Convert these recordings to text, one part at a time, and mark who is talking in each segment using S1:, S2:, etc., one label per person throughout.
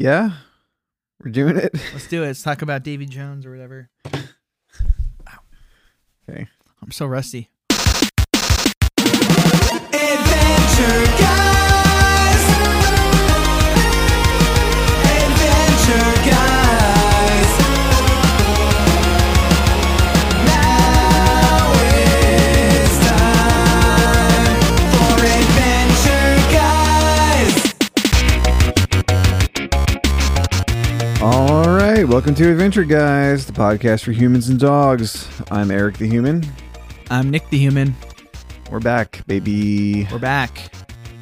S1: Yeah, we're doing it.
S2: Let's do it. Let's talk about Davy Jones or whatever.
S1: Okay.
S2: I'm so rusty.
S3: Adventure
S1: welcome to Adventure Guys, the podcast for humans and dogs. I'm Eric the Human.
S2: I'm Nick the Human.
S1: We're back, baby.
S2: We're back.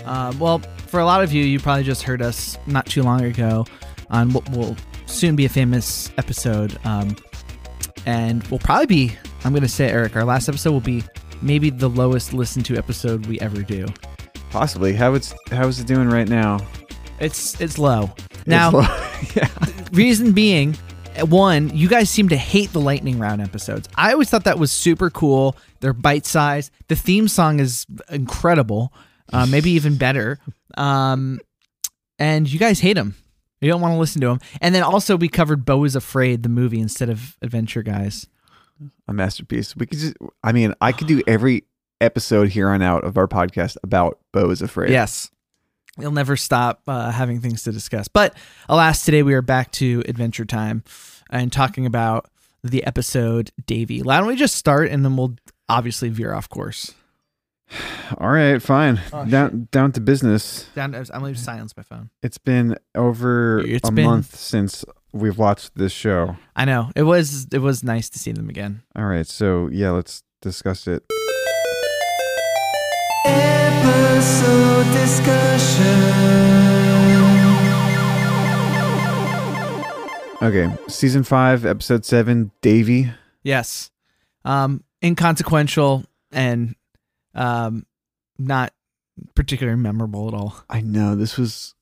S2: Um, well, for a lot of you, you probably just heard us not too long ago on what will soon be a famous episode. Um, and we'll probably be, I'm going to say, Eric, our last episode will be maybe the lowest listened to episode we ever do.
S1: Possibly. How it's how is it doing right now?
S2: It's it's low. Now,
S1: It's low- yeah.
S2: Reason being one you guys seem to hate the lightning round episodes. I always thought that was super cool. They're bite sized the theme song is incredible uh, maybe even better. Um, and you guys hate them you don't want to listen to them and then also we covered Beau is afraid the movie instead of adventure guys.
S1: A masterpiece. We could just I mean, I could do every episode here on out of our podcast about Beau is Afraid.
S2: yes you'll never stop uh, having things to discuss but alas today we are back to adventure time and talking about the episode davy why don't we just start and then we'll obviously veer off course
S1: All right, fine.
S2: Oh,
S1: down down to business.
S2: Down, I'm going to silence my phone.
S1: It's been over
S2: It's
S1: a
S2: been-
S1: month since we've watched this show.
S2: I know it was it was nice to see them again.
S1: All right, so yeah, let's discuss it.
S3: Discussion.
S1: Okay, season five, episode seven, Davy.
S2: Yes, um, inconsequential and um, not particularly memorable at all.
S1: I know this was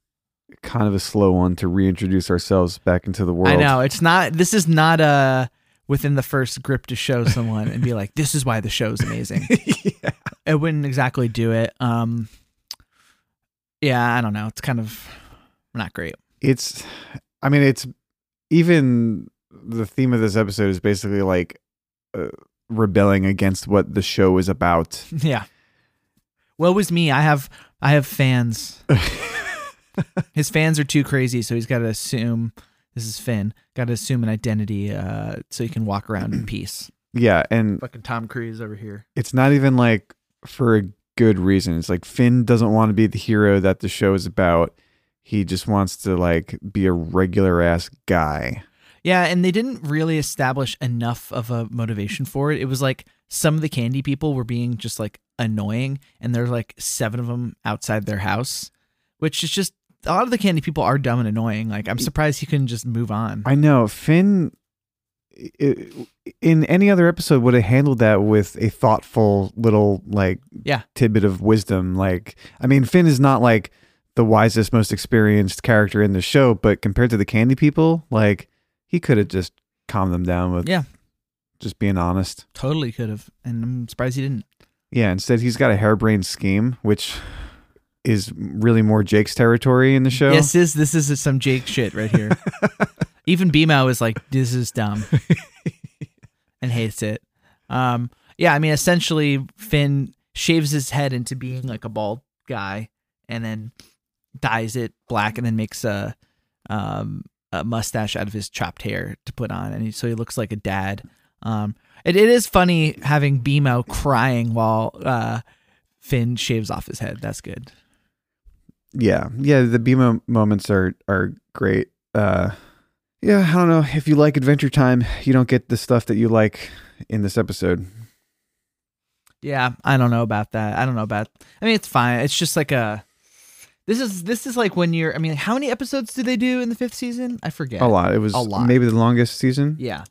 S1: kind of a slow one to reintroduce ourselves back into the world.
S2: I know it's not. This is not a within the first grip to show someone and be like, "This is why the show's amazing."
S1: yeah.
S2: It wouldn't exactly do it. Um, yeah, I don't know. It's kind of not great.
S1: It's, I mean, it's even the theme of this episode is basically like uh, rebelling against what the show is about.
S2: Yeah. Well, it was me. I have I have fans. His fans are too crazy, so he's got to assume this is Finn. Got to assume an identity uh, so he can walk around in peace.
S1: yeah, and
S2: Fucking Tom Cruise over here.
S1: it's not even like for a good reason. It's like Finn doesn't want to be the hero that the show is about. He just wants to like be a regular ass guy.
S2: Yeah, and they didn't really establish enough of a motivation for it. It was like some of the candy people were being just like annoying, and there's like seven of them outside their house, which is just a lot of the candy people are dumb and annoying. Like I'm surprised he couldn't just move on.
S1: I know Finn. In any other episode, would have handled that with a thoughtful little like
S2: Yeah.
S1: tidbit of wisdom. Like, I mean, Finn is not like the wisest, most experienced character in the show, but compared to the Candy people, like he could have just calmed them down with
S2: Yeah.
S1: just being honest.
S2: Totally could have, and I'm surprised he didn't.
S1: Yeah, instead he's got a harebrained scheme, which is really more Jake's territory in the show.
S2: Yes, this this is some Jake shit right here. Even BMO is like, this is dumb, and hates it. Um, yeah, I mean, essentially, Finn shaves his head into being like a bald guy, and then dyes it black, and then makes a um a mustache out of his chopped hair to put on, and he, so he looks like a dad. Um, it, it is funny having BMO crying while uh Finn shaves off his head. That's good.
S1: yeah yeah the BMO moments are are great uh yeah i don't know if you like adventure time you don't get the stuff that you like in this episode
S2: Yeah, I don't know about that. I don't know about. I mean, it's fine. It's just like a. This is this is like when you're. I mean, how many episodes do they do in the fifth season? I forget.
S1: a lot it was
S2: A lot.
S1: maybe the longest season
S2: Yeah,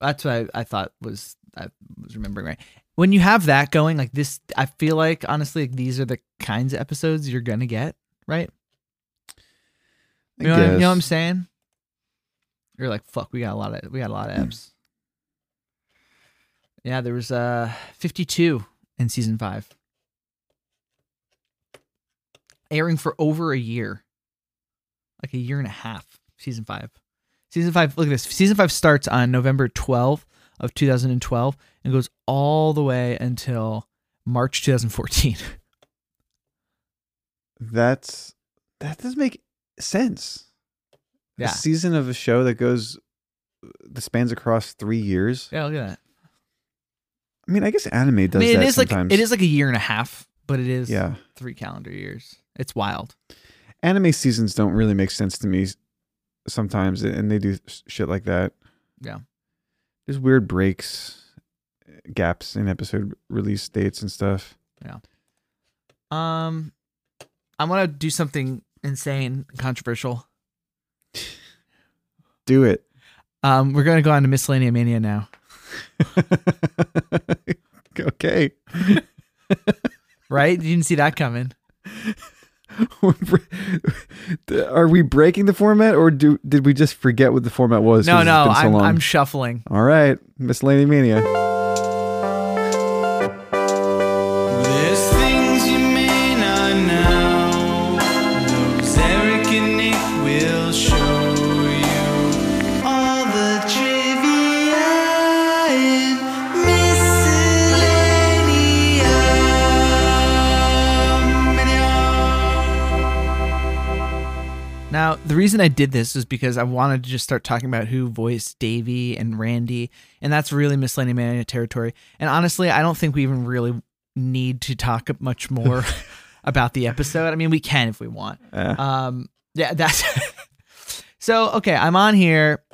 S2: that's what I, I thought was I was remembering right. When you have that going like this, I feel like honestly, like, these are the kinds of episodes you're gonna get, right? You know, what, you know what I'm saying? You're like, fuck, we got a lot of we got a lot of eps. Yeah, there was uh 52 in season five. Airing for over a year. Like a year and a half. season five. Season five. Look at this. Season five starts on November 12th of 2012 and goes all the way until March 2014.
S1: That's that doesn't make sense.
S2: Yeah.
S1: A season of a show that goes that spans across three years.
S2: yeah, look at that.
S1: I mean, I guess anime does
S2: I mean,
S1: that
S2: it is
S1: sometimes.
S2: like it is like a year and a half, but it is
S1: Yeah.
S2: three calendar years. It's wild.
S1: Anime seasons don't really make sense to me s- sometimes, and they do s- shit like that.
S2: Yeah.
S1: There's weird breaks, gaps in episode release dates and stuff. Yeah.
S2: Um, I want to do something insane, and controversial.
S1: Do it.
S2: Um, we're gonna go on to Miscellanea Mania now.
S1: okay.
S2: Right? You didn't see that coming.
S1: Are we breaking the format, or do did we just forget what the format was?
S2: No,
S1: it's
S2: no,
S1: been so
S2: I'm? I'm shuffling.
S1: All right, Miscellaneous Mania.
S3: The
S2: reason I did this is because I wanted to just start talking about who voiced Davy and Randy, and that's really Miscellaneous Mania territory. And honestly, I don't think we even really need to talk much more about the episode. I mean, we can if we want.
S1: Uh,
S2: Um, yeah, that's so okay. I'm on here.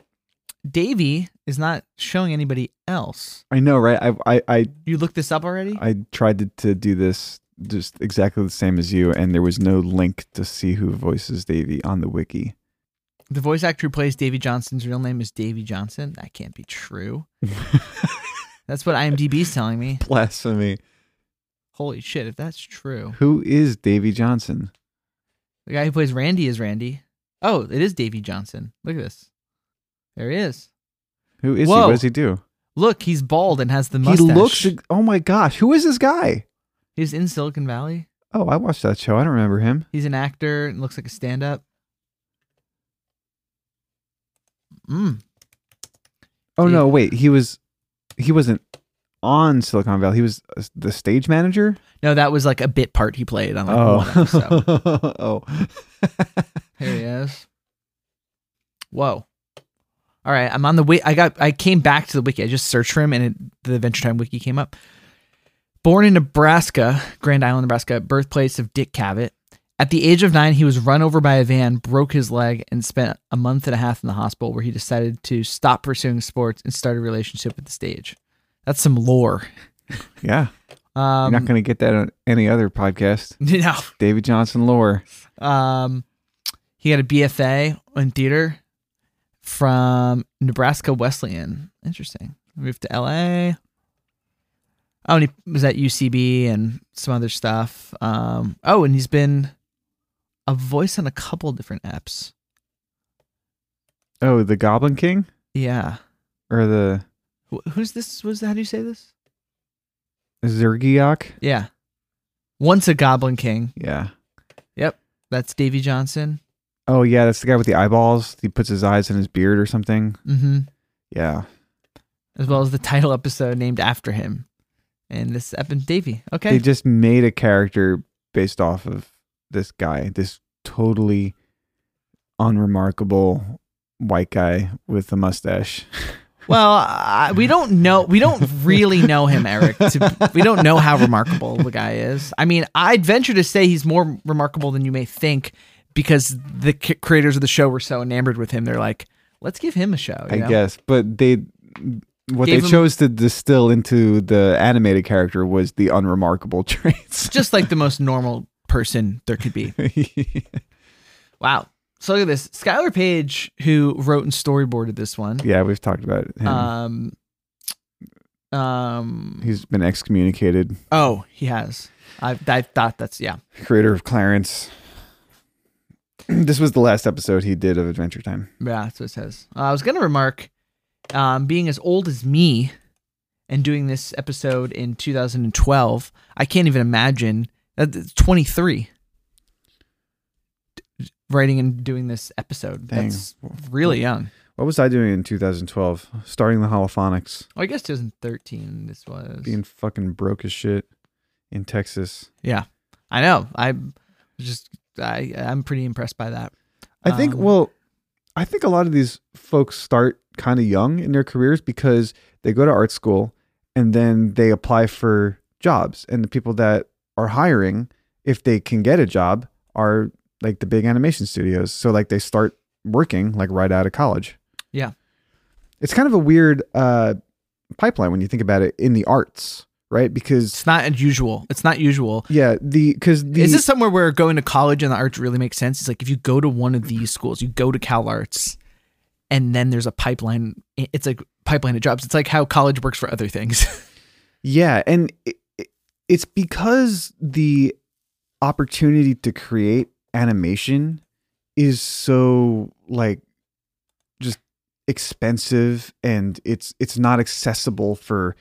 S2: Davy is not showing anybody else.
S1: I know, right? I I I,
S2: You looked this up already?
S1: I tried to, to do this just exactly the same as you, and there was no link to see who voices Davy on the wiki.
S2: The voice actor who plays Davy Johnson's real name is Davy Johnson. That can't be true. That's what IMDb's telling me.
S1: Blasphemy.
S2: Holy shit, if that's true.
S1: Who is Davy Johnson?
S2: The guy who plays Randy is Randy. Oh, it is Davy Johnson. Look at this. There he is.
S1: Who is he? What does he do?
S2: Look, he's bald and has the mustache.
S1: He looks. Oh my gosh, who is this guy?
S2: He's in Silicon Valley.
S1: Oh, I watched that show. I don't remember him.
S2: He's an actor and looks like a stand up. Mm.
S1: Oh no, wait. He was. He wasn't on Silicon Valley. He was uh, the stage manager.
S2: No, that was like a bit part he played on like one episode.
S1: Oh, oh.
S2: Here he is. Whoa. All right, I'm on the wiki. I got. I came back to the wiki. I just searched for him, and it, the Adventure Time wiki came up. Born in Nebraska, Grand Island, Nebraska, birthplace of Dick Cavett. At the age of nine, he was run over by a van, broke his leg, and spent a month and a half in the hospital, where he decided to stop pursuing sports and start a relationship with the stage. That's some lore.
S1: yeah.
S2: Um,
S1: You're not going to get that on any other podcast.
S2: no.
S1: David Johnson lore.
S2: Um, he got a BFA in theater from Nebraska Wesleyan. Interesting. Moved to LA. Oh, and he was at UCB and some other stuff. Um, oh, and he's been a voice on a couple different apps.
S1: Oh, the Goblin King
S2: Yeah.
S1: or the
S2: Wh- Who's this? Was how do you say this?
S1: Xergiok?
S2: Yeah. Once a Goblin King.
S1: Yeah.
S2: Yep, that's Davy Johnson.
S1: Oh yeah, that's the guy with the eyeballs. He puts his eyes in his beard or something.
S2: Mm-hmm.
S1: Yeah.
S2: As well as the title episode named after him. And this Evan Davy. Okay.
S1: They just made a character based off of this guy, this totally unremarkable white guy with a mustache.
S2: Well, I, we don't know. We don't really know him, Eric. To, we don't know how remarkable the guy is. I mean, I'd venture to say he's more remarkable than you may think because the c- creators of the show were so enamored with him. They're like, let's give him a show.
S1: I
S2: know?
S1: guess, but they what they
S2: him-
S1: chose to distill into the animated character was the unremarkable traits.
S2: Just like the most normal person there could be. Wow. So look at this. Skyler Page, who wrote and storyboarded this one.
S1: yeah, we've talked about him.
S2: Um. Um.
S1: He's been excommunicated.
S2: Oh, he has. I I thought that's yeah.
S1: Creator of Clarence. this was the last episode he did of Adventure Time.
S2: Yeah, that's what it says. Uh, I was gonna remark, um, being as old as me, and doing this episode in 2012, I can't even imagine that 23. writing and doing this episode.
S1: Dang.
S2: That's really young.
S1: What was I doing in 2012? Starting the holophonics,
S2: Well, I guess 2013 this was.
S1: being fucking broke as shit in Texas.
S2: yeah, I know. I just I I'm pretty impressed by that.
S1: I think
S2: Um,
S1: well, I think a lot of these folks start kind of young in their careers because they go to art school and then they apply for jobs and the people that are hiring if they can get a job are like the big animation studios. So like they start working like right out of college.
S2: Yeah.
S1: It's kind of a weird uh pipeline when you think about it in the arts, right? Because
S2: It's not unusual. It's not usual.
S1: yeah, the the
S2: Is this somewhere where going to college and the arts really makes sense? It's like if you go to one of these schools, you go to Cal Arts, and then there's a pipeline. It's like pipeline of jobs. It's like how college works for other things.
S1: Yeah, and it, it- it's because the opportunity to create animation is so like just expensive and it's it's not accessible for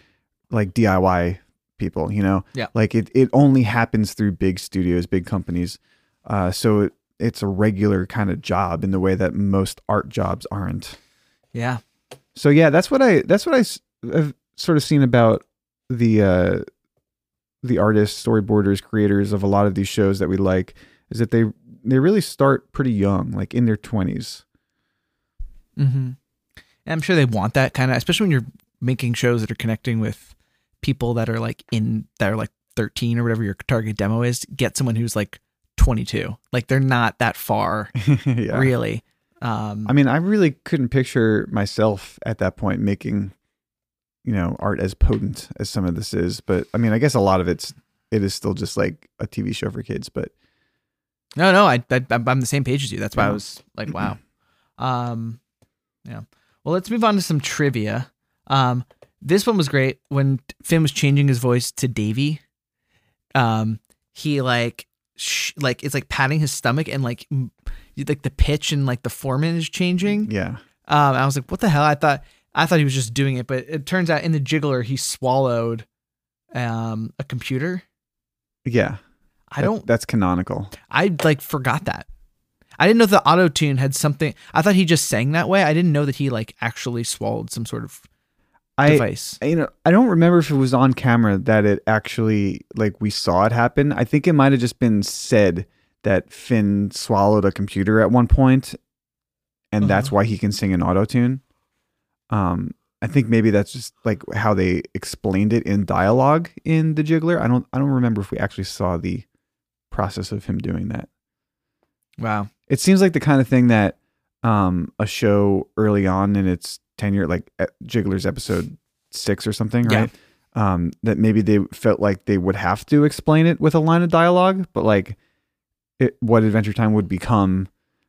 S1: like DIY people, you know?
S2: Yeah.
S1: Like it it only happens through big studios, big companies. Uh so it, it's a regular kind of job in the way that most art jobs aren't.
S2: yeah.
S1: So yeah, that's what I that's what I have sort of seen about the uh the artists, storyboarders, creators of a lot of these shows that we like is that they they really start pretty young, like in their 20s.
S2: Mm-hmm. And I'm sure they want that kind of, especially when you're making shows that are connecting with people that are like in that are like 13 or whatever your target demo is. Get someone who's like 22. Like they're not that far,
S1: yeah.
S2: really. Um,
S1: I mean, I really couldn't picture myself at that point making you know, art as potent as some of this is, but I mean, I guess a lot of it's it is still just like a TV show for kids, but
S2: No, no, I, I I'm the same page as you. That's why I was like, wow. Um, yeah. Well, let's move on to some trivia. Um, this one was great when Finn was changing his voice to Davy. Um, he like, sh- like it's like patting his stomach and like, m- like the pitch and like the formant is changing.
S1: yeah.
S2: Um, I was like, what the hell? I thought I thought he was just doing it, but it turns out in the jiggler he swallowed um a computer.
S1: Yeah.
S2: I
S1: That-
S2: don't
S1: that's canonical.
S2: I like forgot that. I didn't know the auto tune had something. I thought he just sang that way. I didn't know that he like actually swallowed some sort of
S1: I
S2: device.
S1: you know, I don't remember if it was on camera that it actually like we saw it happen. I think it might have just been said that Finn swallowed a computer at one point, and that's
S2: Uh-huh.
S1: why he can sing an auto tune. Um, I think maybe that's just like how they explained it in dialogue in the Jiggler. I don't I don't remember if we actually saw the process of him doing that.
S2: Wow.
S1: It seems like the kind of thing that um, a show early on in its tenure, like Jiggler's episode six or something,
S2: Yeah.
S1: right? Um, that maybe they felt like they would have to explain it with a line of dialogue, but like it, what Adventure Time would become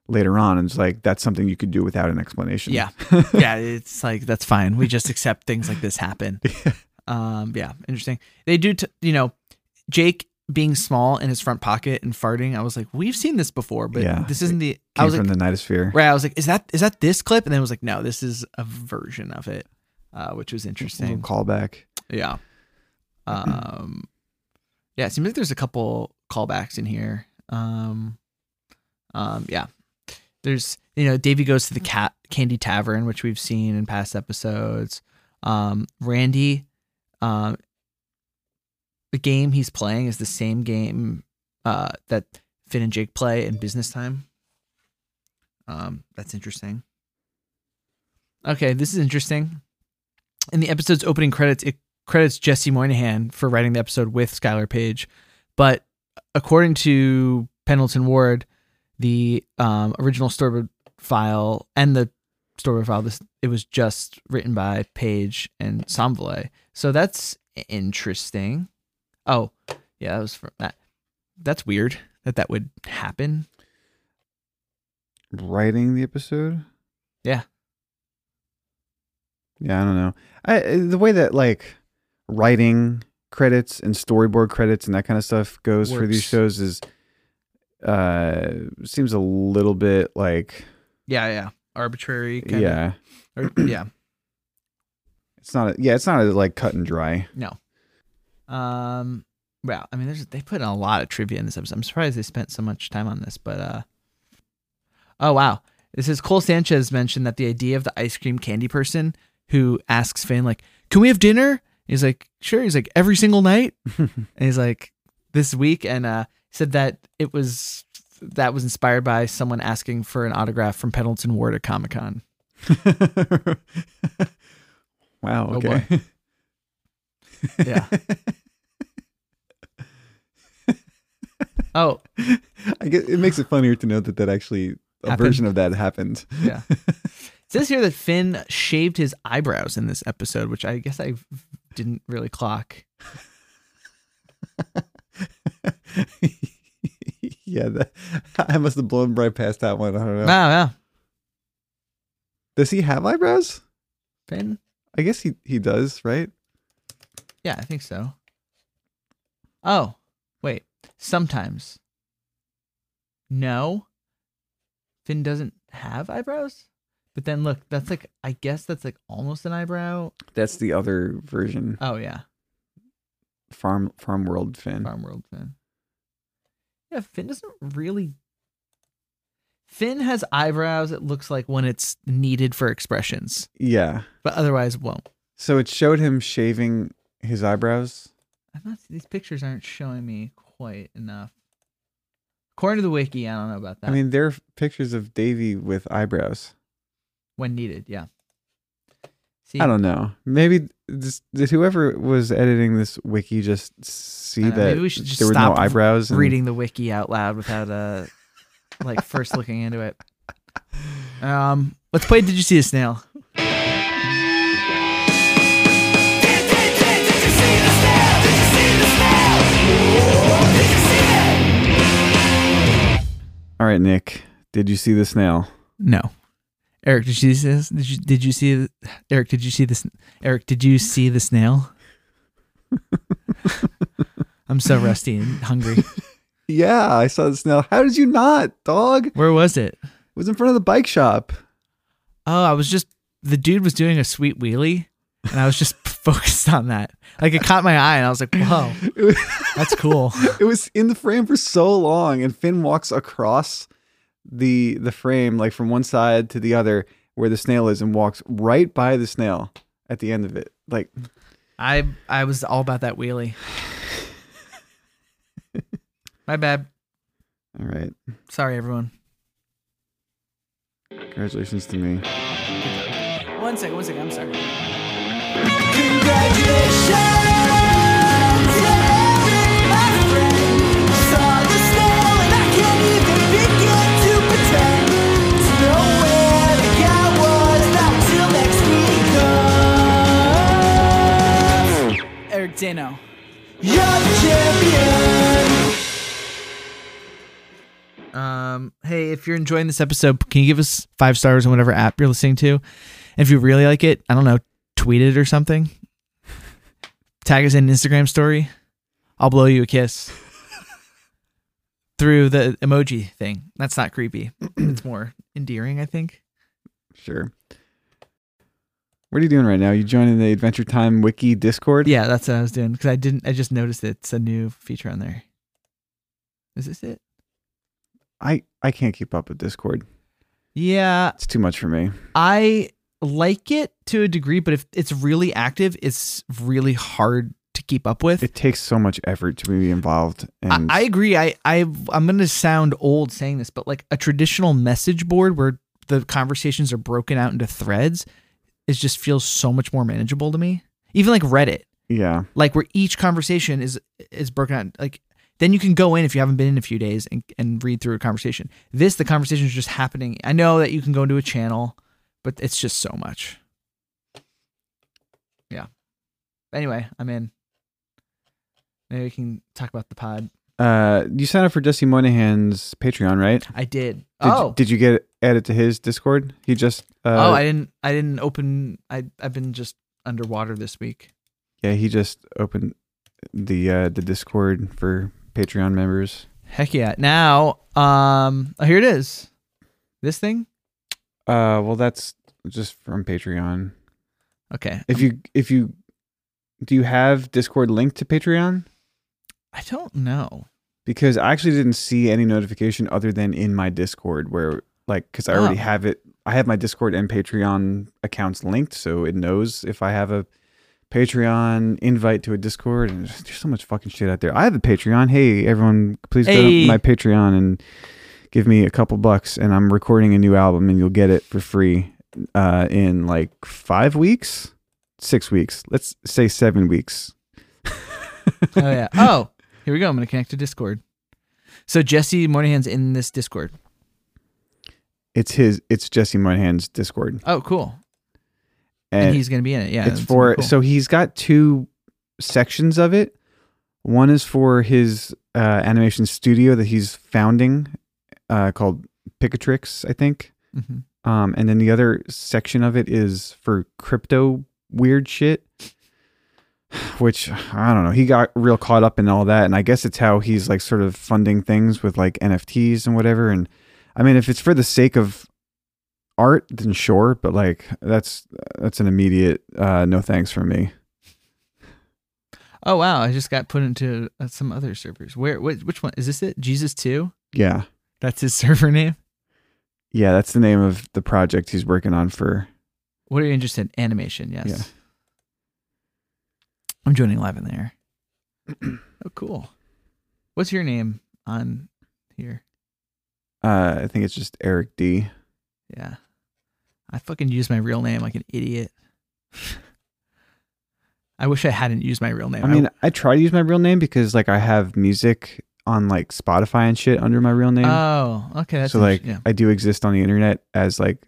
S1: later on, and it's like that's something you could do without an explanation.
S2: Yeah. yeah, it's like that's fine. We just accept things like this happen. Um, yeah, interesting. They do, t- you know, Jake being small in his front pocket and farting. I was like, we've seen this before, but
S1: Yeah.
S2: this isn't the. I was
S1: from
S2: like,
S1: the Nightosphere.
S2: right. I was like, is that is that this clip? And then it was like, no, this is a version of it, uh, which was
S1: Little
S2: interesting.
S1: callback.
S2: Yeah. Um yeah, it seems like there's a couple callbacks in here. Um um yeah. There's you know, Davey goes to the cat candy tavern, which we've seen in past episodes. Um Randy um the game he's playing is the same game uh that Finn and Jake play in business time. Um that's interesting. Okay, this is interesting. In the episode's opening credits, it credits Jesse Moynihan for writing the episode with Skyler Page, but according to Pendleton Ward, the um, original storyboard file and the storyboard file, this it was just written by Page and Samvale. So that's interesting. Oh, yeah, that was from that. That's weird that that would happen.
S1: Writing the episode.
S2: Yeah.
S1: Yeah, I don't know. I the way that like writing credits and storyboard credits and that kind of stuff goes for these shows is uh seems a little bit like
S2: Yeah, yeah, arbitrary. Kind
S1: yeah.
S2: of, or, yeah.
S1: It's not a, yeah, it's not as like cut and dry.
S2: No. Um. Well, I mean, there's they put in a lot of trivia in this episode. I'm surprised they spent so much time on this, but uh, Oh wow. This is Cole Sanchez mentioned that the idea of the ice cream candy person who asks Finn like, "Can we have dinner?" He's like, "Sure." He's like, "Every single night." and he's like, "This week," and uh, said that it was that was inspired by someone asking for an autograph from Pendleton Ward at Comic Con.
S1: wow.
S2: Oh,
S1: Okay.
S2: boy. Yeah. oh,
S1: I guess it makes it funnier to know that that actually a
S2: Happened.
S1: version of that happened.
S2: yeah. It says here that Finn shaved his eyebrows in this episode, which I guess I didn't really clock.
S1: yeah, that, I must have blown right past that one. I don't know. Does he have eyebrows?
S2: Finn?
S1: I guess he he does, right?
S2: Yeah, I think so. Oh, wait. Sometimes. No. Finn doesn't have eyebrows? But then look, that's like I guess that's like almost an eyebrow.
S1: That's the other version.
S2: Oh yeah.
S1: Farm Farm World Finn.
S2: Farm World Finn. Yeah, Finn doesn't really Finn has eyebrows, it looks like when it's needed for expressions,
S1: Yeah.
S2: but otherwise won't.
S1: So it showed him shaving his eyebrows.
S2: I'm not these pictures aren't showing me quite enough. According to the wiki, I don't know about that.
S1: I mean, there are pictures of Davy with eyebrows.
S2: when needed, yeah. See,
S1: I don't know. Maybe this, did whoever was editing this wiki just see
S2: know,
S1: that
S2: maybe just
S1: there were no eyebrows? and-
S2: reading the wiki out loud without uh like first looking into it. Um, let's play. Did you see a snail?
S1: All right, Nick. Did you see the snail?
S2: No. Eric, did you see this? Did you did you see Eric? Did you see this? Eric, did you see the snail? I'm so rusty and hungry.
S1: Yeah, I saw the snail. How did you not, dog?
S2: Where was it? it?
S1: was in front of the bike shop.
S2: Oh, I was just the dude was doing a sweet wheelie, and I was just focused on that. Like it caught my eye, and I was like, "Whoa,
S1: was,
S2: that's cool."
S1: it was in the frame for so long, and Finn walks across the the frame, like from one side to the other, where the snail is, and walks right by the snail at the end of it. Like,
S2: I I was all about that wheelie. My bad.
S1: all right,
S2: Sorry, everyone.
S1: congratulations to me.
S2: One second, one second. I'm sorry. Eric Daino. Um, hey, if you're enjoying this episode, can you give us five stars on whatever app you're listening to? And if you really like it, I don't know, tweet it or something. Tag us in an Instagram story. I'll blow you a kiss through the emoji thing. That's not creepy. it's more endearing, I think.
S1: Sure. What are you doing right now? You joining the Adventure Time Wiki Discord?
S2: Yeah, that's what I was doing because I didn't. I just noticed it's a new feature on there. Is this it?
S1: I I can't keep up with Discord.
S2: Yeah,
S1: It's too much for me.
S2: I like it to a degree, but if it's really active, it's really hard to keep up with.
S1: It takes so much effort to be involved,
S2: I,
S1: and
S2: I agree. I, I I'm gonna sound old saying this, but like a traditional message board where the conversations are broken out into threads, it just feels so much more manageable to me. Even like Reddit,
S1: yeah,
S2: like where each conversation is is broken out. Like then you can go in if you haven't been in a few days and, and read through a conversation. This the conversation is just happening. I know that you can go into a channel, but it's just so much. Yeah. Anyway, I'm in. Maybe we can talk about the pod.
S1: uh, you signed up for Jesse Moynihan's Patreon, right?
S2: I did.
S1: Did,
S2: oh,
S1: did you get added to his Discord? He just uh,
S2: oh, I didn't. I didn't open. I I've been just underwater this week.
S1: yeah, he just opened the uh, the Discord for Patreon members.
S2: Heck yeah! Now, um, oh, here it is. This thing.
S1: Uh, well, that's just from Patreon.
S2: Okay.
S1: If you if you do you have Discord linked to Patreon?
S2: I don't know.
S1: Because I actually didn't see any notification other than in my Discord where like because I already
S2: Oh.
S1: have it. I have my Discord and Patreon accounts linked, so it knows if I have a Patreon invite to a Discord. And there's, there's so much fucking shit out there. I have a Patreon. Hey, everyone, please go to my Patreon and give me a couple bucks, and I'm recording a new album, and you'll get it for free uh, in like five weeks, six weeks. Let's say seven weeks.
S2: Oh yeah. Oh, here we go. I'm gonna connect to Discord. So Jesse Moynihan's in this Discord.
S1: It's his. It's Jesse Moynihan's Discord,
S2: Oh, cool. And,
S1: and,
S2: he's gonna be in it. Yeah.
S1: it's for.
S2: cool.
S1: So he's got two sections of it. One is for his uh, animation studio that he's founding, uh, called Picatrix, I think.
S2: Mhm.
S1: Um, and then the other section of it is for crypto weird shit, which I don't know. He got real caught up in all that, and I guess it's how he's like sort of funding things with like NFTs and whatever. And I mean, if it's for the sake of art, then sure, but like that's that's an immediate uh, no thanks from me.
S2: Oh wow! I just got put into uh, some other servers. Where? Which, which one is this? It Jesus two?
S1: Yeah,
S2: That's his server name.
S1: yeah, that's the name of the project he's working on for.
S2: What are you interested in? Animation. Yes.
S1: Yeah.
S2: I'm joining live in there. oh, cool. What's your name on here?
S1: Uh, I think it's just Eric D.
S2: Yeah. I fucking used my real name like an idiot. I wish I hadn't used my real name.
S1: I mean, I try to use my real name because like I have music on like Spotify and shit under my real name.
S2: oh, okay. That's
S1: so like
S2: yeah,
S1: I do exist on the internet as like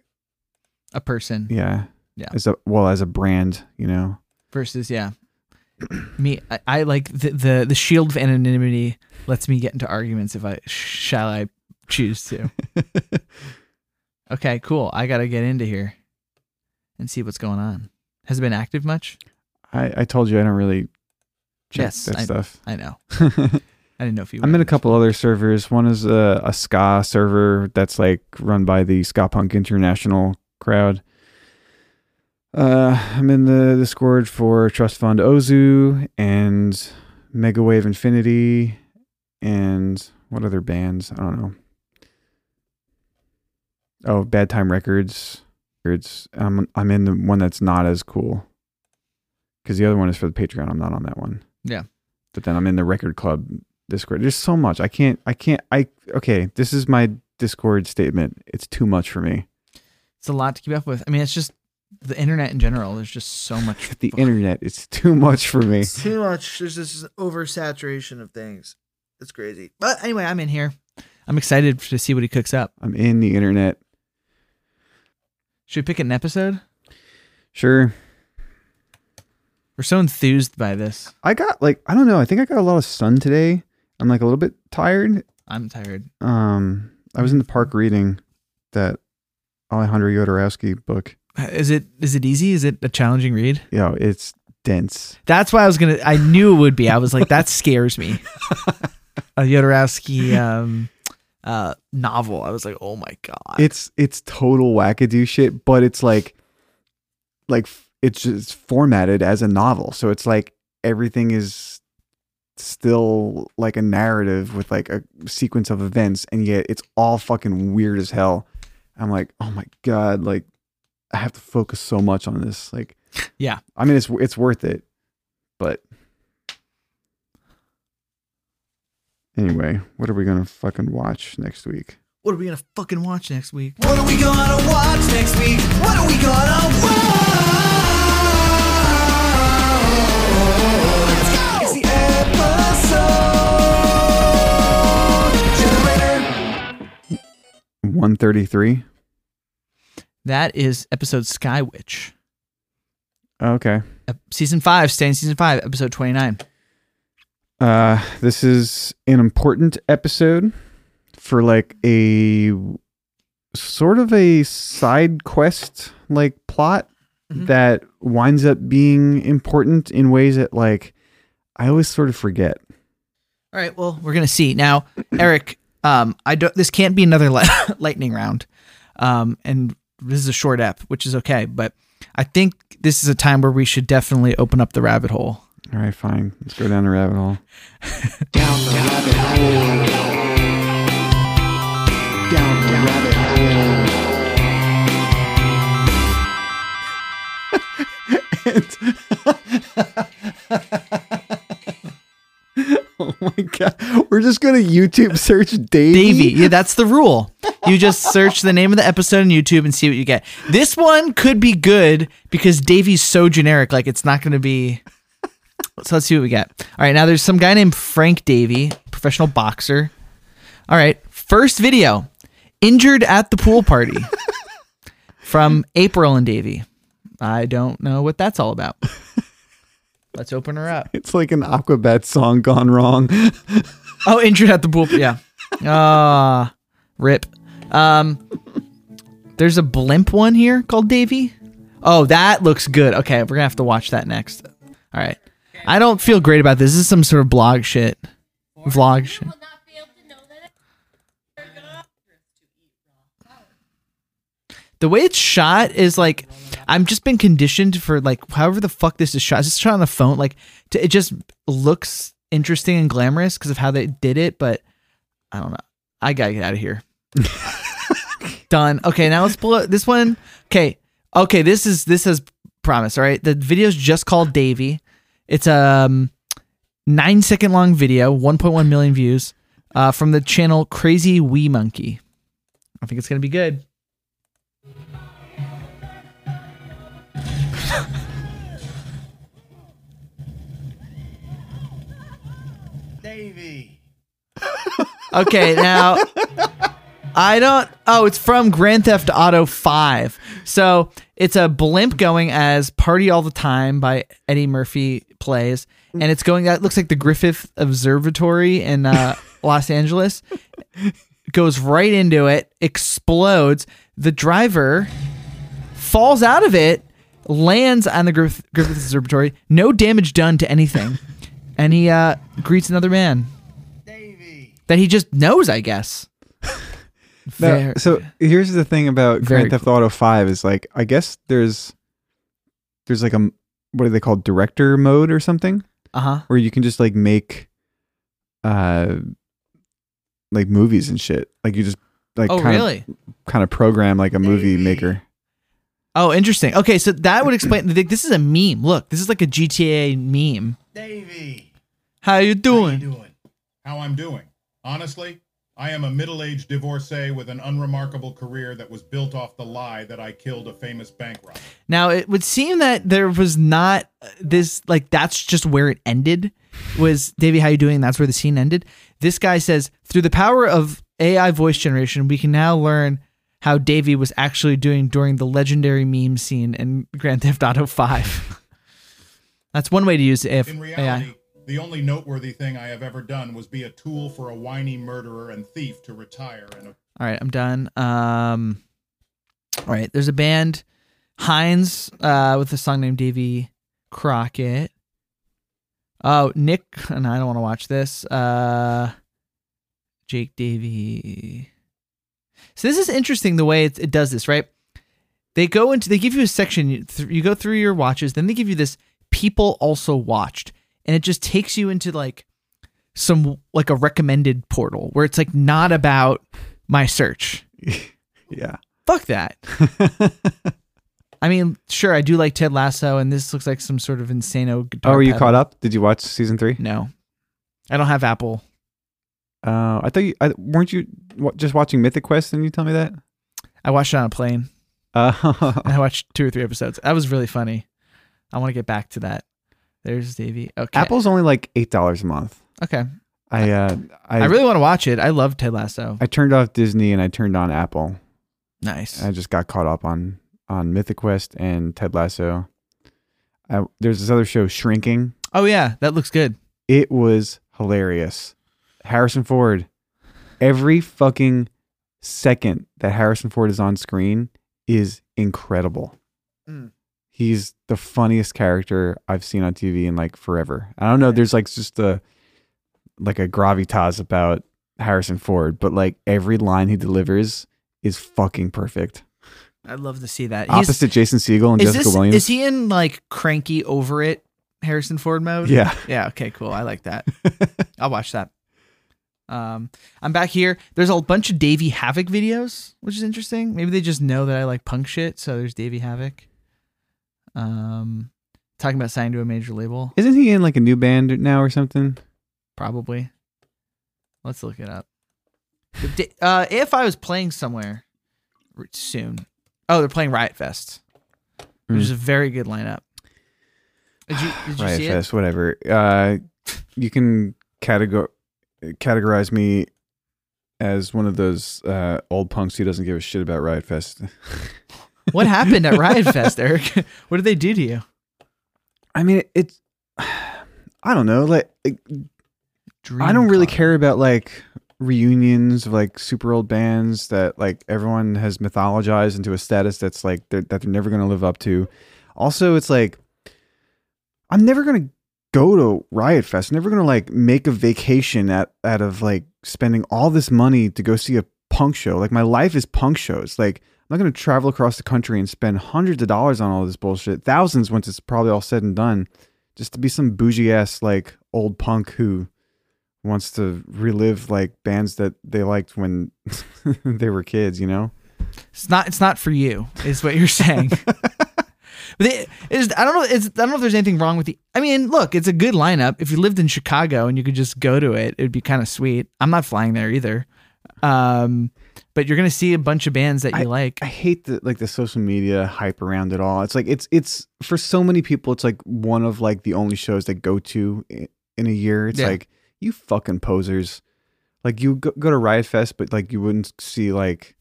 S2: a person
S1: yeah
S2: Yeah.
S1: as a well as a brand you know
S2: versus yeah. Me, I, I like the, the the shield of anonymity lets me get into arguments if I shall I choose to. okay, cool. I gotta get into here and see what's going on. Has it been active much?
S1: I I told you I don't really check
S2: Yes,
S1: that
S2: I-
S1: stuff.
S2: I know. I didn't know if you.
S1: I'm in a couple other servers. One is a, a ska server that's like run by the Ska Punk International crowd. Uh, I'm in the Discord for Trust Fund Ozu and Mega Wave Infinity and what other bands? I don't know. Oh, Bad Time Records. Records. I'm I'm in the one that's not as cool. Because the other one is for the Patreon. I'm not on that one.
S2: Yeah.
S1: But then I'm in the Record Club Discord. There's so much. I can't. I can't. I okay. This is my Discord statement. It's too much for me.
S2: It's a lot to keep up with. I mean, it's just the internet in general. There's just so much.
S1: The internet. It's too much for me.
S4: It's too much. There's this oversaturation of things. It's crazy.
S2: But anyway, I'm in here. I'm excited to see what he cooks up.
S1: I'm in the internet.
S2: Should we pick an episode?
S1: Sure.
S2: We're so enthused by this.
S1: I got like I don't know. I think I got a lot of sun today. I'm like a little bit tired.
S2: I'm tired.
S1: Um, I was in the park reading that Alejandro Jodorowsky book.
S2: Uh, Is it is it easy? Is it a challenging read?
S1: Yo, it's dense.
S2: That's why I was gonna. I knew it would be. I was like, that scares me. A Jodorowsky um, uh, novel. I was like, oh my god.
S1: It's it's total wackadoo shit, but it's like like it's just formatted as a novel. So it's like everything is still like a narrative with like a sequence of events and yet it's all fucking weird as hell. I'm like, "Oh my god, like I have to focus so much on this." Like
S2: Yeah.
S1: I mean it's it's worth it. But anyway, what are we going to fucking watch next week?
S2: what are we gonna fucking watch next week?
S3: What are we gonna watch next week? What are we gonna watch?
S1: 133.
S2: That is episode Sky Witch,
S1: Okay.
S2: Season five, staying season five, episode twenty nine.
S1: Uh, this is an important episode for like a sort of a side quest like plot
S2: Mhm.
S1: that winds up being important in ways that like I always sort of forget.
S2: All right, well, we're gonna see now, Eric. Um, I don't. This can't be another li- lightning round. Um, and this is a short app, which is okay. But I think this is a time where we should definitely open up the rabbit hole.
S1: All right, fine. Let's go down the rabbit hole.
S3: Down the rabbit hole. Down the rabbit hole.
S1: oh my god, we're just gonna YouTube search Davey.
S2: Davey. Yeah, that's the rule. You just search the name of the episode on YouTube and see what you get. This one could be good because Davey's so generic. Like it's not to be. So let's see what we get. All right, now there's some guy named Frank Davey, professional boxer. All right, first video, injured at the pool party from April and Davey. I don't know what that's all about. Let's open her up.
S1: It's like an Aquabat song gone wrong.
S2: Oh, injured at the pool. Yeah. Ah, rip. Um, there's a blimp one here called Davy. Oh, that looks good. Okay, we're gonna have to watch that next. All right. I don't feel great about this. This is some sort of blog shit, vlog shit.
S5: will not be able to know that
S2: The way it's shot is like I've just been conditioned for like however the fuck this is shot. It's just shot on the phone. Like to, it just looks interesting and glamorous because of how they did it. But I don't know. I gotta get out of here. Done. Okay, now let's pull up this one. Okay, okay. This is this has promise. All right, the video's just called Davy. It's a um, nine second long video, 1.1 million views, uh, from the channel Crazy Wee Monkey. I think it's gonna be good. Okay, now I don't. Oh, it's from Grand Theft Auto 5. So it's a blimp going as Party All the Time by Eddie Murphy plays. And it's going, that looks like the Griffith Observatory in uh, Los Angeles. Goes right into it, explodes. The driver falls out of it, lands on the Griff- Griffith Observatory. No damage done to anything. And he uh, greets another man. That he just knows, I guess.
S1: Now,
S2: Very-
S1: so here's the thing about
S2: Very
S1: Grand Theft Auto Five is like I guess there's there's like a what are they called director mode or something
S2: uh huh.
S1: where you can just like make uh like movies and shit like you just like
S2: Oh,
S1: kind
S2: really?
S1: of kind of program like a movie maker.
S2: Oh, interesting. Okay, so that would explain. This is a meme. Look, this is like a GTA meme.
S6: Davey.
S2: How you
S6: How you
S2: doing?
S6: doing?
S7: How I'm doing. Honestly, I am a middle aged divorcee with an unremarkable career that was built off the lie that I killed a famous bank robber.
S2: Now it would seem that there was not uh, this like that's just where it ended. Was Davey, how you doing? That's where the scene ended. This guy says, through the power of AI voice generation, we can now learn how Davey was actually doing during the legendary meme scene in Grand Theft Auto Five. that's one way to use AF-
S7: In
S2: AI.
S7: The only noteworthy thing I have ever done was be a tool for a whiny murderer and thief to retire and a
S2: All right, I'm done. Um, all right, there's a band, Heinz, uh, with a song named Davy Crockett. Oh, Nick, and I don't want to watch this. Uh, Jake Davy. So this is interesting the way it, it does this, right? They go into, they give you a section. You, th- you go through your watches, then they give you this people also watched, and it just takes you into like some like a recommended portal where it's like not about my search.
S1: Yeah.
S2: Fuck that. I mean, sure, I do like Ted Lasso, and this looks like some sort of insano.
S1: oh, are you caught up? Did you watch season three?
S2: No, I don't have Apple.
S1: Uh, I thought you I, weren't you just watching Mythic Quest and you tell me that.
S2: I watched it on a plane.
S1: Uh,
S2: I watched two or three episodes. That was really funny. I want to get back to that. There's Davey. Okay.
S1: Apple's only like eight dollars a month.
S2: Okay.
S1: I uh, I,
S2: I really want to watch it. I love Ted Lasso.
S1: I turned off Disney and I turned on Apple.
S2: Nice.
S1: I just got caught up on on Mythic Quest and Ted Lasso. I, there's this other show, Shrinking.
S2: Oh yeah, that looks good.
S1: It was hilarious. Harrison Ford. Every fucking second that Harrison Ford is on screen is incredible.
S4: Mm.
S1: He's the funniest character I've seen on TV in like forever. I don't know. There's like just a like a gravitas about Harrison Ford, but like every line he delivers is fucking perfect.
S2: I'd love to see that. He's-
S1: Opposite Jason Segel and Jessica
S2: this
S1: Williams.
S2: is he in like cranky over it Harrison Ford mode?
S1: yeah.
S2: Yeah. Okay. Cool. I like that. I'll watch that. Um, I'm back here. There's a bunch of Davey Havok videos, which is interesting. Maybe they just know that I like punk shit, so there's Davey Havok. Um, talking about signing to a major label,
S1: Isn't he in like a new band now or something?
S2: probably. Let's look it up. uh, if I was playing somewhere soon. Oh, they're playing Riot Fest, which
S1: Mm.
S2: is a very good lineup. Did you did you
S1: Riot
S2: see
S1: Fest, whatever. Uh, you can categor- categorize me as one of those uh, old punks who doesn't give a shit about Riot Fest.
S2: What happened at Riot Fest, Eric? what did they do to you?
S1: I mean, it's I don't know. Like, like,
S2: Dream
S1: I don't really
S2: Car.
S1: care about like reunions of like super old bands that like everyone has mythologized into a status that's like they're, that they're never going to live up to. Also, it's like I'm never going to go to Riot Fest. I'm never going to like make a vacation at out of like spending all this money to go see a punk show. Like my life is punk shows. Like I'm not going to travel across the country and spend hundreds of dollars on all this bullshit. Thousands once it's probably all said and done just to be some bougie ass like old punk who wants to relive like bands that they liked when they were kids, you know?
S2: It's not. It's not for you. Is what you're saying. but it's, I don't know. It's, I don't know if there's anything wrong with the. I mean, look, it's a good lineup. If you lived in Chicago and you could just go to it, it'd be kind of sweet. I'm not flying there either. Um, but you're gonna see a bunch of bands that you like.
S1: I hate the like the social media hype around it all. It's like it's it's for so many people it's like one of like the only shows they go to in a year. It's
S2: Yeah.
S1: like you fucking posers. Like you go, go to Riot Fest but like you wouldn't see like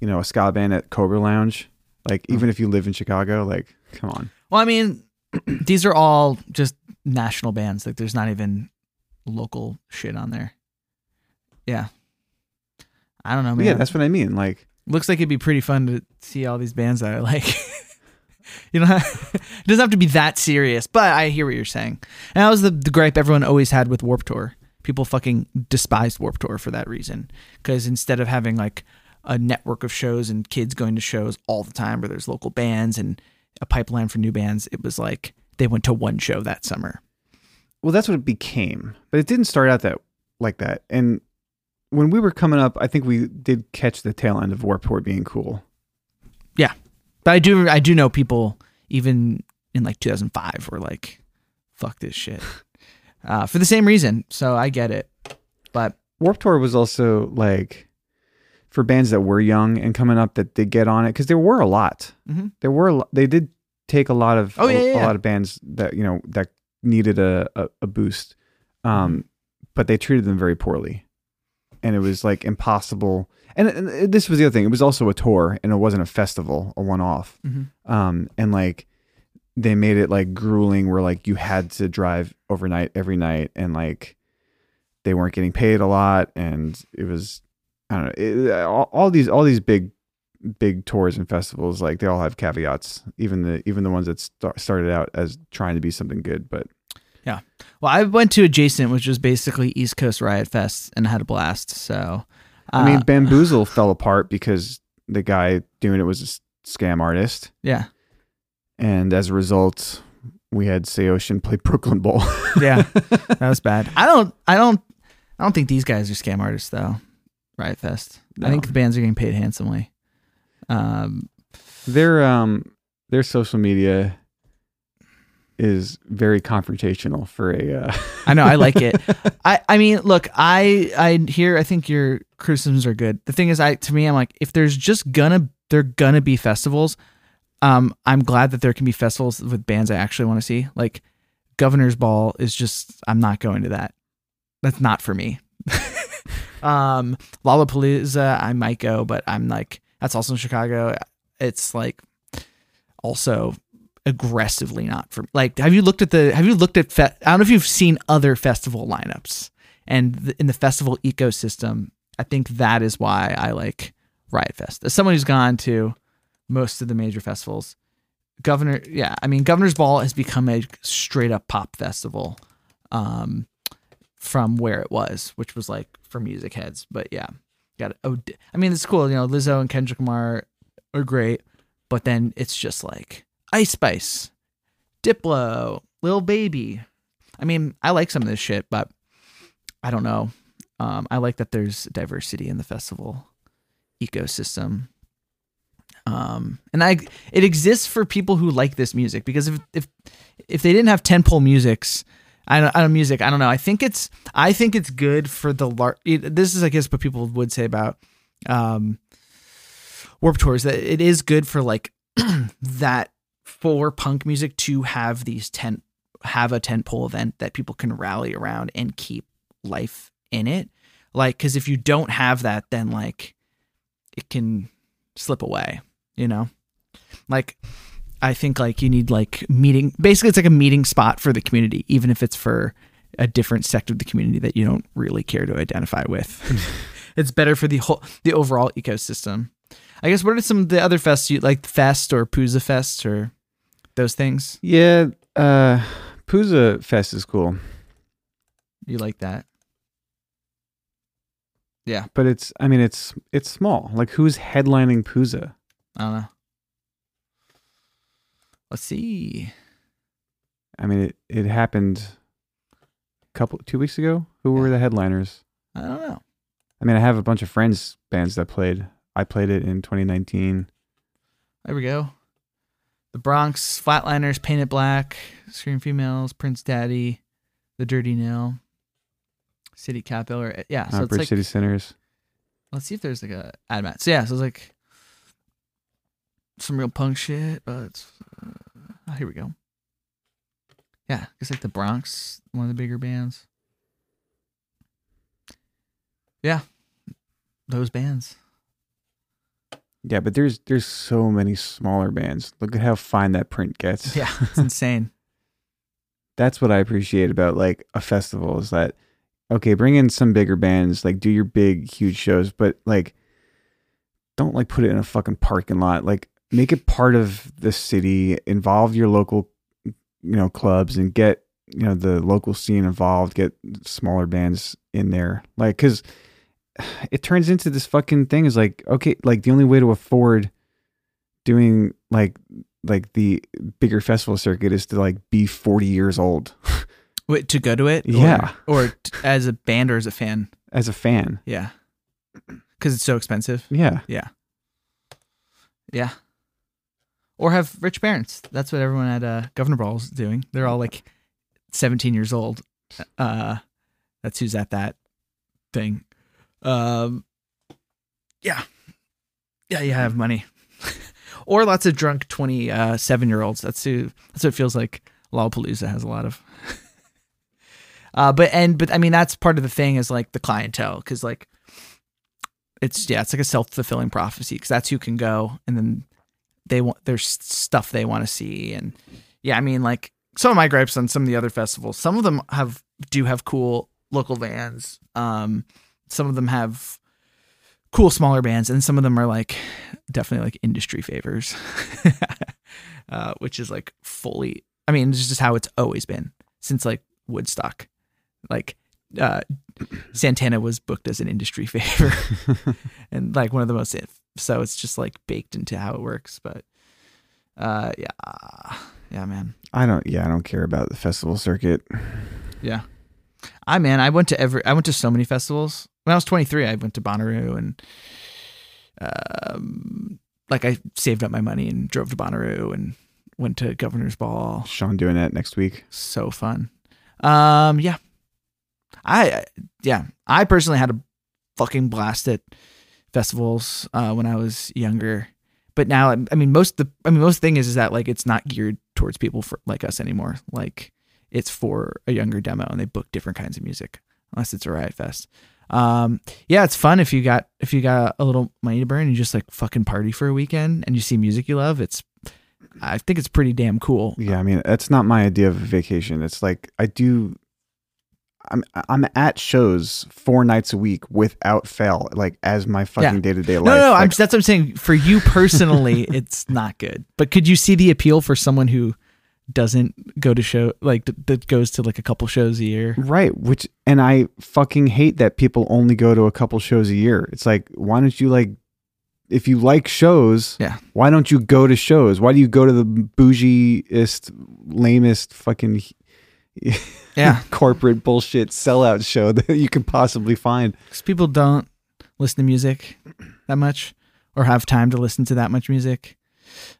S1: you know a ska band at Cobra Lounge. Like even if you live in Chicago, like come on.
S2: Well, I mean, these are all just national bands. Like, there's not even local shit on there. Yeah. I don't know, man.
S1: Yeah, that's what I mean. Like
S2: Looks like it'd be pretty fun to see all these bands that I like. you know, it doesn't have to be that serious, but I hear what you're saying. And that was the, the gripe everyone always had with Warped Tour. People fucking despised Warped Tour for that reason. Because instead of having like a network of shows and kids going to shows all the time where there's local bands and a pipeline for new bands, it was like they went to one show that summer.
S1: well that's what it became but it didn't start out that like that and when we were coming up i think we did catch the tail end of warped tour being cool Yeah,
S2: But I do I do know people even in like 2005 were like, "Fuck this shit," uh, for the same reason. So I get it. But
S1: warped tour was also like for bands that were young and coming up that did get on it because there were a lot
S2: Mhm.
S1: there were they did take a lot of
S2: Oh, yeah,
S1: a,
S2: yeah,
S1: a lot of bands that you know that needed a, a, a boost um
S2: Mm-hmm.
S1: but they treated them very poorly and it was like impossible and, and this was the other thing it was also a tour and it wasn't a festival a one-off
S2: Mhm.
S1: um and like they made it like grueling where like you had to drive overnight every night and like they weren't getting paid a lot and it was i don't know it, all, all these all these big big tours and festivals like they all have caveats even the even the ones that start, started out as trying to be something good but
S2: well, I went to Adjacent, which was basically East Coast Riot Fest, and had a blast. So,
S1: i mean
S2: uh,
S1: bamboozle fell apart because the guy doing it was a scam artist
S2: yeah,
S1: and as a result we had Saosin play brooklyn bowl
S2: yeah, that was bad. I don't, I don't, I don't think these guys are scam artists though. Riot Fest. I think the bands are getting paid handsomely. Um,
S1: their um their social media is very confrontational for a uh,
S2: I know I like it. I I mean, look, I I hear I think your criticisms are good. The thing is, I to me, I'm like, if there's just gonna they're gonna be festivals, um, I'm glad that there can be festivals with bands I actually want to see. Like Governor's Ball is just I'm not going to that. That's not for me. um, Lollapalooza, I might go, but I'm like that's also in Chicago. It's like also aggressively not for like have you looked at the have you looked at fe- I don't know if you've seen other festival lineups and the, in the festival ecosystem I think that is why I like Riot Fest. As someone who's gone to most of the major festivals Governor yeah I mean Governor's Ball has become a straight up pop festival um from where it was which was like for music heads but yeah. Got it. Oh I mean it's cool you know Lizzo and Kendrick Lamar are great but then it's just like Ice Spice, Diplo, Lil Baby. I mean, I like some of this shit, but I don't know. Um, I like that there's diversity in the festival ecosystem. Um, and I it exists for people who like this music because if if if they didn't have ten pole musics, I don't, I don't music. I don't know. I think it's I think it's good for the lar- it, This is I guess what people would say about um, Warped Tours that it is good for like that for punk music to have these tent have a tent pole event that people can rally around and keep life in it. Like, because if you don't have that, then like it can slip away. You know, like I think like you need like meeting. Basically, it's like a meeting spot for the community, even if it's for a different sector of the community that you don't really care to identify with. it's better for the whole the overall ecosystem. I guess what are some of the other fests you like Fest or Pouzza Fest or those things?
S1: Yeah, uh Pouzza Fest is cool,
S2: You like that? Yeah,
S1: but it's I mean it's it's small. Like who's headlining Pouzza?
S2: I don't know. Let's see.
S1: I mean it it happened a couple two weeks ago. Who were the headliners?
S2: I don't know.
S1: I mean I have a bunch of friends bands that played. I played it in 2019.
S2: There we go. The Bronx, Flatliners, Painted Black, Scream Females, Prince Daddy, The Dirty Nil, City Capital. Yeah, so it's
S1: Bridge
S2: like,
S1: City Sinners.
S2: let's see if there's like a ad mat. So yeah, so it's like some real punk shit, but uh, oh, here we go. Yeah, it's like the Bronx, one of the bigger bands. Yeah, those bands.
S1: Yeah, but there's there's so many smaller bands. Look at how fine that print gets.
S2: Yeah, it's insane.
S1: That's what I appreciate about like a festival is that okay, bring in some bigger bands, like do your big huge shows, but like don't like put it in a fucking parking lot. Like make it part of the city, involve your local you know clubs and get you know the local scene involved, get smaller bands in there. Like cuz it turns into this fucking thing is like okay, like the only way to afford doing like like the bigger festival circuit is to like be 40 years old
S2: Wait, to go to it? Or-
S1: Yeah.
S2: Or, t- as a band or as a fan?
S1: as a fan.
S2: Yeah. Because it's so expensive.
S1: Yeah.
S2: Yeah. Yeah. Or have rich parents. That's what everyone at uh, Governor Ball's doing. They're all like 17 years old. Uh, that's who's at that thing. Um, yeah. Yeah, you have money. or lots of drunk 27 year olds. That's who, that's what it feels like Lollapalooza has a lot of. uh, but, and, but I mean, that's part of the thing is like the clientele. Cause like, it's yeah, it's like a self fulfilling prophecy because that's who can go, and then they want there's stuff they want to see, and yeah, I mean like some of my gripes on some of the other festivals, some of them have do have cool local bands, um, some of them have cool smaller bands, and some of them are like definitely like industry favors, uh, which is like fully. I mean, it's just how it's always been since like Woodstock, like uh, Santana was booked as an industry favor and like one of the most so it's just like baked into how it works but uh yeah yeah man
S1: I don't yeah, I don't care about the festival circuit.
S2: yeah i man i went to every i went to so many festivals when i was 23 i went to bonnaroo and um like i saved up my money and drove to bonnaroo and went to governor's ball
S1: Sean doing that next week.
S2: so fun. Um, yeah, I yeah, I personally had a fucking blast at festivals uh, when I was younger. But now, I mean, most the I mean, most thing is is that like it's not geared towards people for like us anymore. Like it's for a younger demo, and they book different kinds of music, unless it's a riot fest. Um, yeah, it's fun if you got if you got a little money to burn, and you just like fucking party for a weekend, and you see music you love. It's I think it's pretty damn cool.
S1: Yeah, I mean, that's not my idea of a vacation. It's like I do I'm I'm at shows four nights a week without fail, like as my fucking day to day life.
S2: No, no, I'm,
S1: Like,
S2: that's what I'm saying. For you personally, it's not good. But could you see the appeal for someone who doesn't go to show like th- that goes to like a couple shows a year?
S1: Right, which and I fucking hate that people only go to a couple shows a year. It's like why don't you like if you like shows,
S2: Yeah.
S1: why don't you go to shows? Why do you go to the bougiest, lamest fucking
S2: Yeah.
S1: corporate bullshit sellout show that you can possibly find.
S2: because people don't listen to music that much or have time to listen to that much music.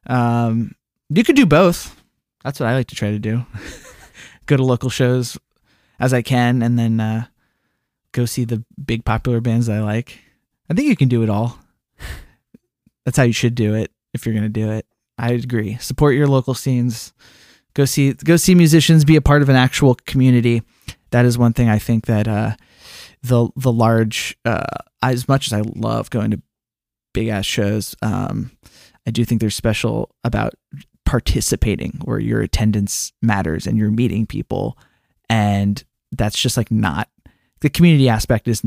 S2: Um, you could do both. That's what I like to try to do. go to local shows as I can, and then uh, go see the big popular bands that I like. I think you can do it all. That's how you should do it if you're gonna do it. I agree. Support your local scenes. Go see go see musicians. Be a part of an actual community. That is one thing I think that uh, the the large uh as much as I love going to big ass shows, um I do think there's special about participating where your attendance matters and you're meeting people and that's just like not the community aspect is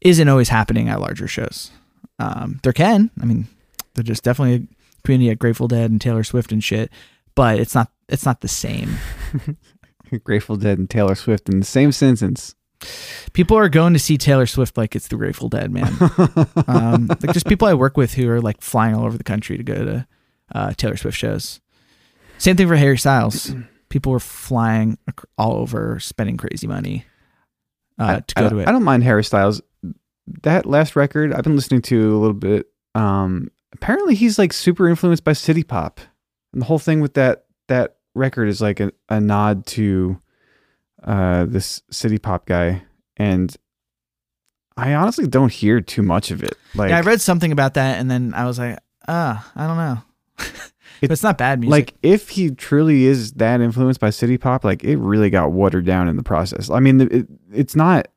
S2: isn't always happening at larger shows. Um there can, I mean, there's just definitely a community at Grateful Dead and Taylor Swift and shit, but it's not it's not the same.
S1: Grateful Dead and Taylor Swift in the same sentence.
S2: people are going to see Taylor Swift like it's the Grateful Dead, man. um, like just people I work with who are like flying all over the country to go to uh, Taylor Swift shows. Same thing for Harry Styles. People were flying all over, spending crazy money uh, to go
S1: I,
S2: to it.
S1: I don't mind Harry Styles. That last record I've been listening to a little bit. Um, apparently he's like super influenced by city pop, and the whole thing with that that record is like a, a nod to uh this city pop guy. And I honestly don't hear too much of it. Like
S2: yeah, I read something about that, and then I was like, ah, I don't know. but it's not bad music.
S1: like if he truly is that influenced by city pop like it really got watered down in the process i mean it, it's not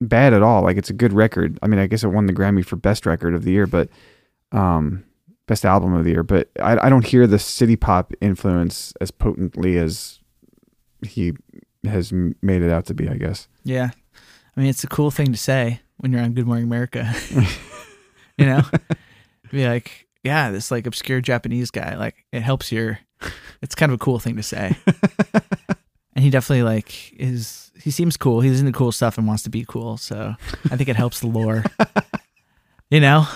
S1: bad at all like it's a good record i mean i guess it won the grammy for best record of the year but um best album of the year but i, I don't hear the city pop influence as potently as he has made it out to be i guess
S2: Yeah. I mean, it's a cool thing to say when you're on Good Morning America. you know? Be like, yeah, this like obscure Japanese guy, like it helps your it's kind of a cool thing to say. and he definitely like is he seems cool. He's into cool stuff and wants to be cool, so I think it helps the lore. you know?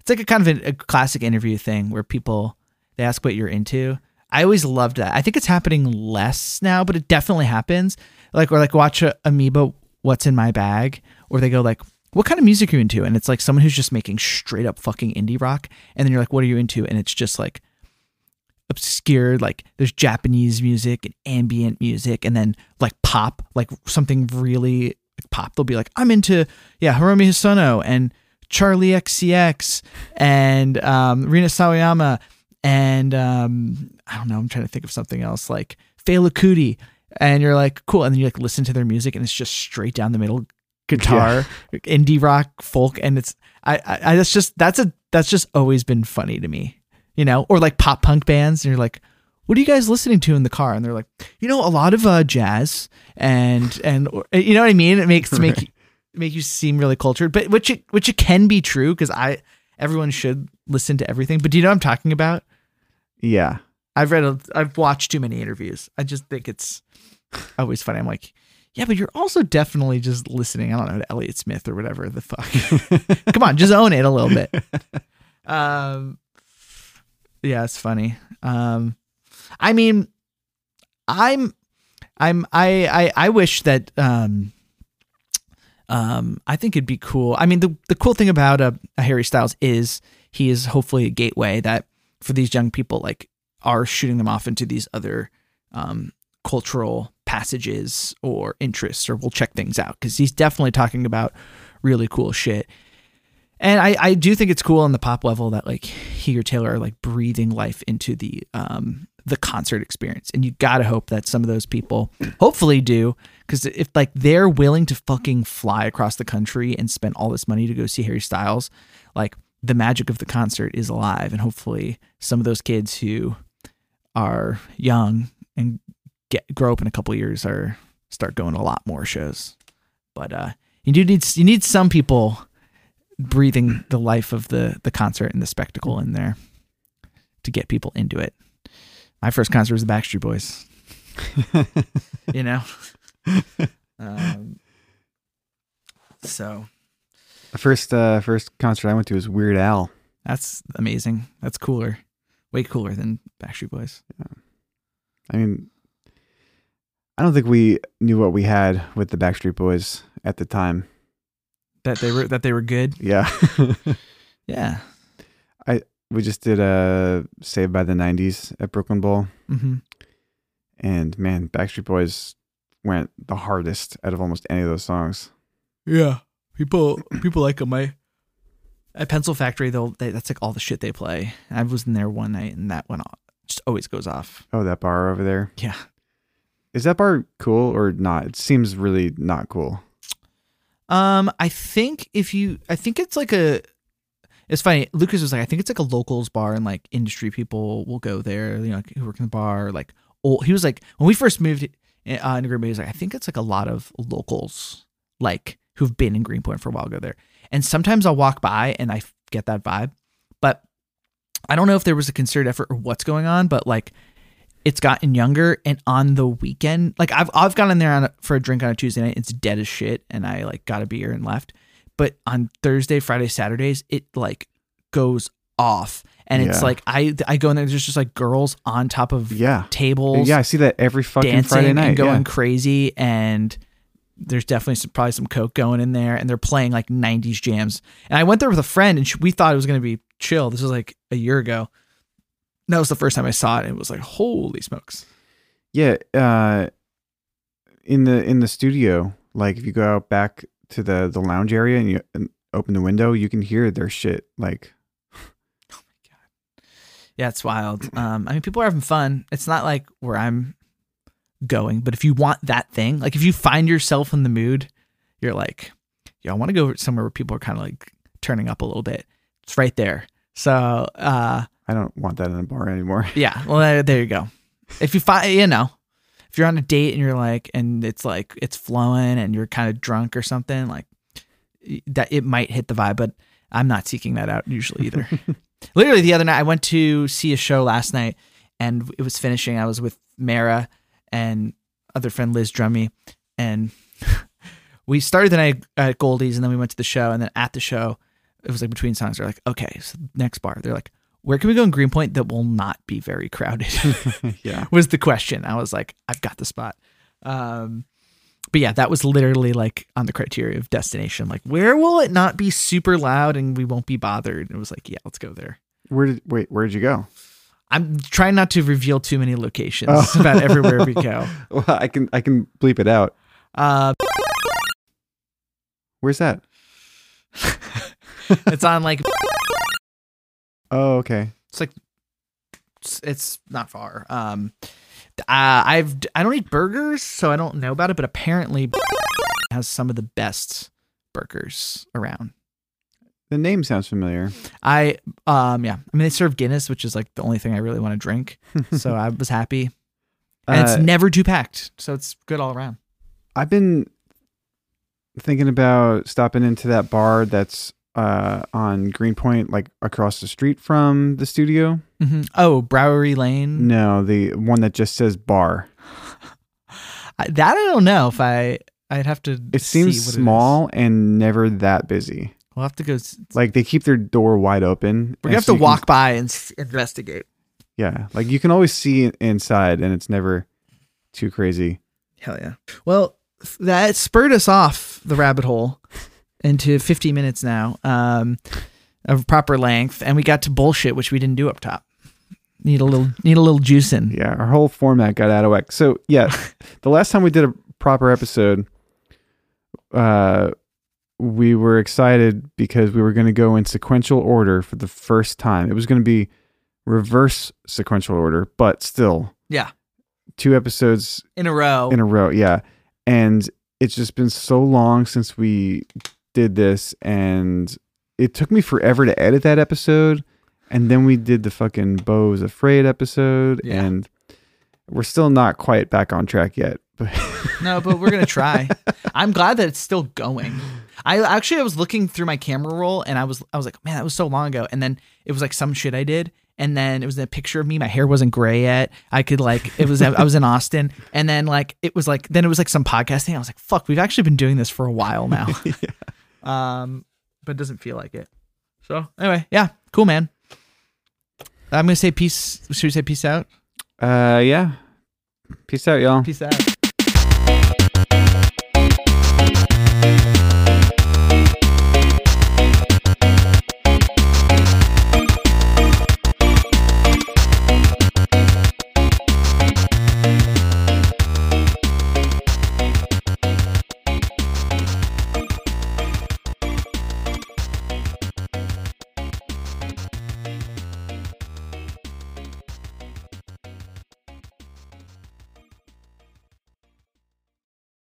S2: It's like a kind of a, a classic interview thing where people they ask what you're into. I always loved that. I think it's happening less now, but it definitely happens. Like or like watch a Amoeba What's in My Bag, or they go like, What kind of music are you into? And it's like someone who's just making straight up fucking indie rock. And then you're like, What are you into? And it's just like obscure, like there's Japanese music and ambient music, and then like pop, like something really pop. They'll be like, I'm into yeah, Haruomi Hosono and Charli XCX and um, Rina Sawayama and um, I don't know. I'm trying to think of something else like Fela Kuti, and you're like, cool. And then you like listen to their music, and it's just straight down the middle guitar, indie rock, folk, and it's I, I, I that's just that's a that's just always been funny to me, you know, or like pop punk bands, and you're like. What are you guys listening to in the car? And they're like, you know, a lot of uh, jazz and and or- you know what I mean. It makes to make make you seem really cultured, but which it which it can be true because I everyone should listen to everything. But do you know what I'm talking about?
S1: yeah
S2: I've read, a, I've watched too many interviews. I just think it's always funny. I'm like, yeah, but you're also definitely just listening. I don't know to Elliott Smith or whatever the fuck. Come on, just own it a little bit. Um, yeah, it's funny. Um, I mean, I'm, I'm, I, I, I wish that, um, um, I think it'd be cool. I mean, the the cool thing about a, a Harry Styles is he is hopefully a gateway that for these young people like are shooting them off into these other um, cultural passages or interests, or we'll check things out because he's definitely talking about really cool shit. And I, I do think it's cool on the pop level that like he or Taylor are like breathing life into the um the concert experience. And you gotta hope that some of those people hopefully do. Cause if like they're willing to fucking fly across the country and spend all this money to go see Harry Styles, like the magic of the concert is alive. And hopefully some of those kids who are young and get grow up in a couple years or start going to a lot more shows. But uh you do need you need some people breathing the life of the the concert and the spectacle in there to get people into it. My first concert was the Backstreet Boys. you know. Um, so
S1: the first uh first concert i went to was weird al
S2: that's amazing. That's cooler, way cooler than Backstreet Boys. Yeah.
S1: I mean, I don't think we knew what we had with the Backstreet Boys at the time.
S2: That they were that they were good.
S1: Yeah.
S2: Yeah.
S1: I we just did a Saved by the 90s at Brooklyn Bowl.
S2: hmm
S1: And man, Backstreet Boys went the hardest out of almost any of those songs.
S2: Yeah. People people like them. I at Pencil Factory though, they, that's like all the shit they play. I was in there one night and that went off. Just always goes off.
S1: Oh, that bar over there.
S2: Yeah.
S1: Is that bar cool or not? It seems really not cool.
S2: Um, I think if you, I think it's like a. It's funny. Lucas was like, I think it's like a locals bar, and like industry people will go there. You know, like, who work in the bar. Like, old. He was like, when we first moved uh, into Greenpoint, he was like, I think it's like a lot of locals, like who've been in Greenpoint for a while, go there. And sometimes I'll walk by and I get that vibe, but I don't know if there was a concerted effort or what's going on. But like, it's gotten younger and on the weekend like i've i've gone in there on a, for a drink on a tuesday night. It's dead as shit and i like got a beer and left. But on thursday friday saturdays it like goes off. And it's like i i go in there there's just like girls on top of
S1: Yeah.
S2: tables
S1: Yeah, I see that every fucking Friday night.
S2: and going
S1: yeah.
S2: crazy. And there's definitely some, probably some coke going in there and they're playing like 90s jams. And i went there with a friend and she, we thought it was going to be chill. This was like a year ago that was the first time i saw it and it was like holy smokes
S1: Yeah, uh, in the in the studio, like if you go out back to the the lounge area and you and open the window, you can hear their shit. Like, oh my God.
S2: Yeah, it's wild. Um, I mean, people are having fun. It's not like where I'm going, but if you want that thing, like if you find yourself in the mood, you're like, yeah, I want to go somewhere where people are kind of like turning up a little bit. It's right there. So, uh,
S1: I don't want that in a bar anymore.
S2: yeah, well, there, you go. If you find, you know, if you're on a date and you're like, and it's like it's flowing and you're kind of drunk or something, like that, it might hit the vibe. But I'm not seeking that out usually either. Literally the other night, I went to see a show last night, and it was finishing. I was with Mara and other friend Liz Drummy, and we started the night at Goldie's, and then we went to the show, and then at the show, it was like between songs. They're like, okay, so next bar. They're like, where can we go in Greenpoint that will not be very crowded?
S1: yeah.
S2: was the question. I was like, I've got the spot. Um, but yeah, that was literally like on the criteria of destination. Like, where will it not be super loud and we won't be bothered? And it was like, yeah, let's go there.
S1: Where did wait? Where did you go?
S2: I'm trying not to reveal too many locations
S1: Oh.
S2: about everywhere we go.
S1: Well, I can I can bleep it out.
S2: Uh,
S1: Where's that?
S2: it's on like
S1: Oh, okay.
S2: it's like it's, it's not far. Um, uh, I've I don't eat burgers, so I don't know about it. But apparently, has some of the best burgers around.
S1: The name sounds familiar.
S2: I um yeah, I mean they serve Guinness, which is like the only thing I really want to drink. so I was happy, and
S1: Uh,
S2: it's never too packed, so it's good all around.
S1: I've been thinking about stopping into that bar that's uh, on Greenpoint, like across the street from the studio.
S2: hmm Oh, Brouwerij Lane.
S1: No, the one that just says bar.
S2: I, that I don't know if I I'd have to.
S1: It
S2: see
S1: seems small and never that busy.
S2: We'll have to go. s-
S1: Like they keep their door wide open.
S2: We're gonna have
S1: so
S2: to
S1: you can-
S2: walk by and s- investigate.
S1: yeah, like you can always see inside, and it's never too crazy.
S2: Hell yeah. Well, that spurred us off the rabbit hole into 50 minutes now um, of proper length, and we got to bullshit, which we didn't do up top. Need a little need a little juice in.
S1: Yeah, our whole format got out of whack. So yeah, the last time we did a proper episode, uh, we were excited because we were going to go in sequential order for the first time. It was going to be reverse sequential order, but still
S2: Yeah.
S1: two episodes
S2: In a row.
S1: in a row. Yeah, and it's just been so long since we did this, and it took me forever to edit that episode. And then we did the fucking Beau's Afraid episode,
S2: Yeah.
S1: and we're still not quite back on track yet. But
S2: No, but we're gonna try. I'm glad that it's still going. I actually I was looking through my camera roll and I was I was like, man, that was so long ago. And then it was like some shit I did. And then it was a picture of me. My hair wasn't gray yet. I could like it was I was in Austin. And then like it was like then it was like some podcast thing. I was like, fuck, we've actually been doing this for a while now. Um, but it doesn't feel like it. So anyway, yeah, cool man. I'm gonna say peace. Should we say peace out?
S1: uh, yeah, peace out, y'all.
S2: Peace out.